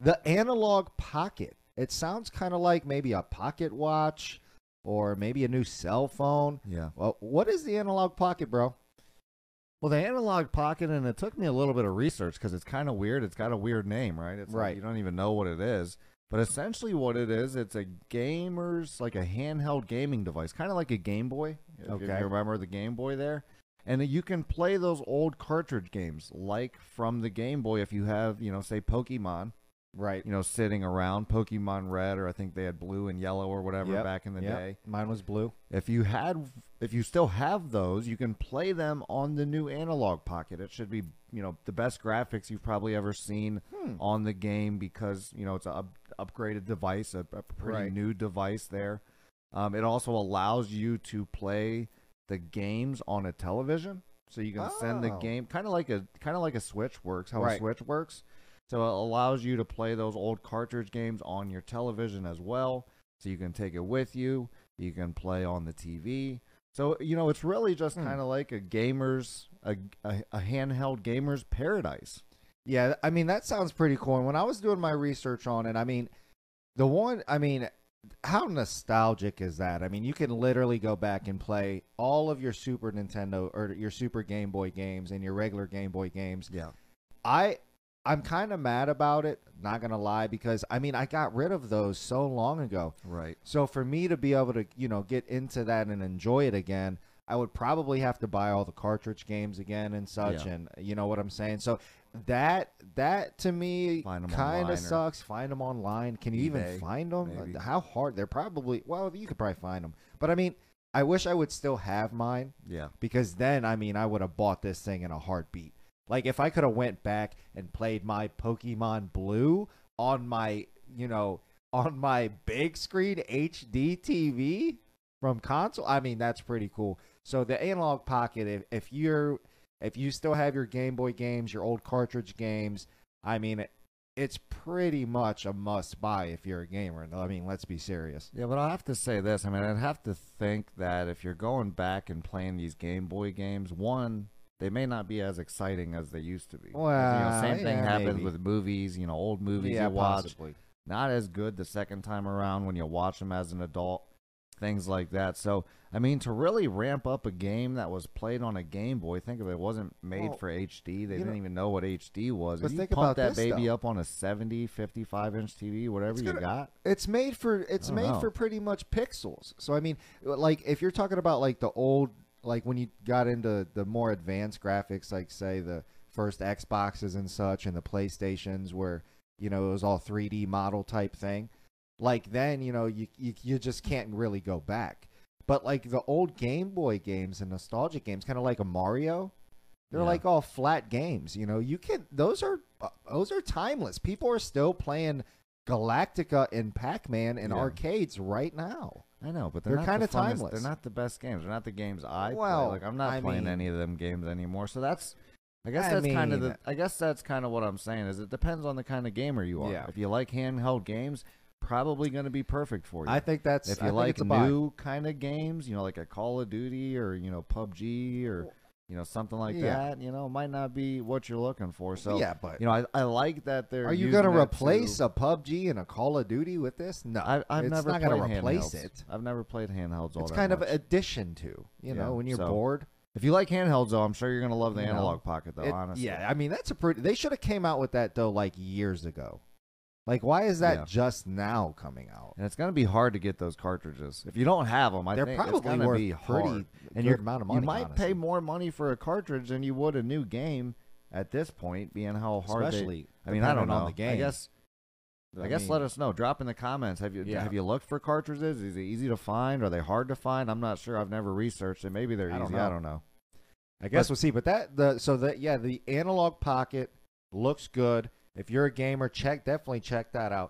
The analog pocket. It sounds kind of like maybe a pocket watch or maybe a new cell phone. Yeah. Well, what is the analog pocket, bro? Well, the analog pocket, and it took me a little bit of research because it's kind of weird. It's got a weird name, right? It's like Right. you don't even know what it is. But essentially, what it is, it's a gamer's like a handheld gaming device, kind of like a Game Boy. If Okay. you remember the Game Boy there, and you can play those old cartridge games like from the Game Boy. If you have, you know, say Pokemon, Right. you know, sitting around Pokemon Red, or I think they had blue and yellow or whatever Yep, back in the Yep. day. Mine was blue. If you had, if you still have those, you can play them on the new analog pocket. It should be, you know, the best graphics you've probably ever seen Hmm. on the game because you know it's a up, upgraded device, a, a pretty Right. new device there. Um, it also allows you to play the games on a television, so you can send the Oh. game kind of like a kind of like a Switch works, how a Switch works. So it allows you to play those old cartridge games on your television as well. So you can take it with you. You can play on the TV. So you know it's really just Hmm. kind of like a gamer's a, a a handheld gamer's paradise. Yeah, I mean that sounds pretty cool. And when I was doing my research on it, I mean, the one, I mean, how nostalgic is that? I mean, you can literally go back and play all of your Super Nintendo or your Super Game Boy games and your regular Game Boy games. Yeah. I I'm kind of mad about it, not going to lie because I mean, I got rid of those so long ago. Right. So for me to be able to, you know, get into that and enjoy it again, I would probably have to buy all the cartridge games again and such Yeah. and you know what I'm saying? So that that to me kind of sucks. Find them online. Can you even find them? maybe. How hard? They're probably well, you could probably find them. But I mean, I wish I would still have mine Yeah. because then I mean I would have bought this thing in a heartbeat. Like if I could have went back and played my Pokemon Blue on my, you know, on my big screen HD TV from console, I mean that's pretty cool. So the analog pocket if if you're if you still have your Game Boy games, your old cartridge games, I mean it, it's pretty much a must buy if you're a gamer. I mean, let's be serious. Yeah, but I'll have to say this. I mean, I'd have to think that if you're going back and playing these Game Boy games, one, they may not be as exciting as they used to be. 'Cause, you know, Well, same thing happens maybe. with movies. You know, old movies yeah, you watch, possibly. not as good the second time around when you watch them as an adult. Things like that. So, I mean, to really ramp up a game that was played on a Game Boy, think of it, it wasn't made Well, for HD. They didn't know- even know what HD was. But If you think pump about that this, baby though. up on a 70, 55 inch TV, whatever you gonna- got. It's made for it's made know. for pretty much pixels. So I mean, like if you're talking about like the old, like when you got into the more advanced graphics, like say the first Xboxes and such, and the PlayStations, where you know it was all 3D model type thing. Like then, you know, you you, you just can't really go back. But like the old Game Boy games and nostalgic games, kind of like a Mario, they're Yeah. like all flat games. You know, you can those are uh, those are timeless. People are still playing Galactica and Pac-Man in Yeah. arcades right now. I know, but they're, They're kinda the timeless. They're not the best games. They're not the games I Well, play. Like I'm not I playing mean- any of them games anymore. So that's, I guess I that's kind of the. I guess that's kind of what I'm saying. Is it depends on the kind of gamer you are. Yeah. If you like handheld games, probably going to be perfect for you. I think that's if you think like new kind of games, you know, like a Call of Duty or you know PUBG or you know something like Yeah. that, you know, might not be what you're looking for. So yeah, but you know, I, I like that they're. are you going gonna replace a PUBG and a Call of Duty with this? No, I, I've it's never not played gonna replace handhelds. it. I've never played handhelds. All It's kind of much. addition to you Yeah, know when you're so- bored. If you like handhelds, though, I'm sure you're gonna love the You know, analog pocket, though. It- honestly, yeah, I mean that's a pretty. They should have came out with that though like years ago. Like why is that Yeah. just now coming out? and it's gonna be hard to get those cartridges if you don't have them. I They're think it's probably gonna worth be pretty hard. And you're, amount of money. you might honestly. pay more money for a cartridge than you would a new game at this point, being how hard they. especially. I mean, I don't know. the game. I guess. I, guess mean, let us know. Drop in the comments. Have you Yeah. have you looked for cartridges? Is it easy to find? Are they hard to find? I'm not sure. I've never researched it. Maybe they're I don't easy. I don't know. I guess But- we'll see. But that the so that yeah, the analog pocket looks good. If you're a gamer, check definitely check that out.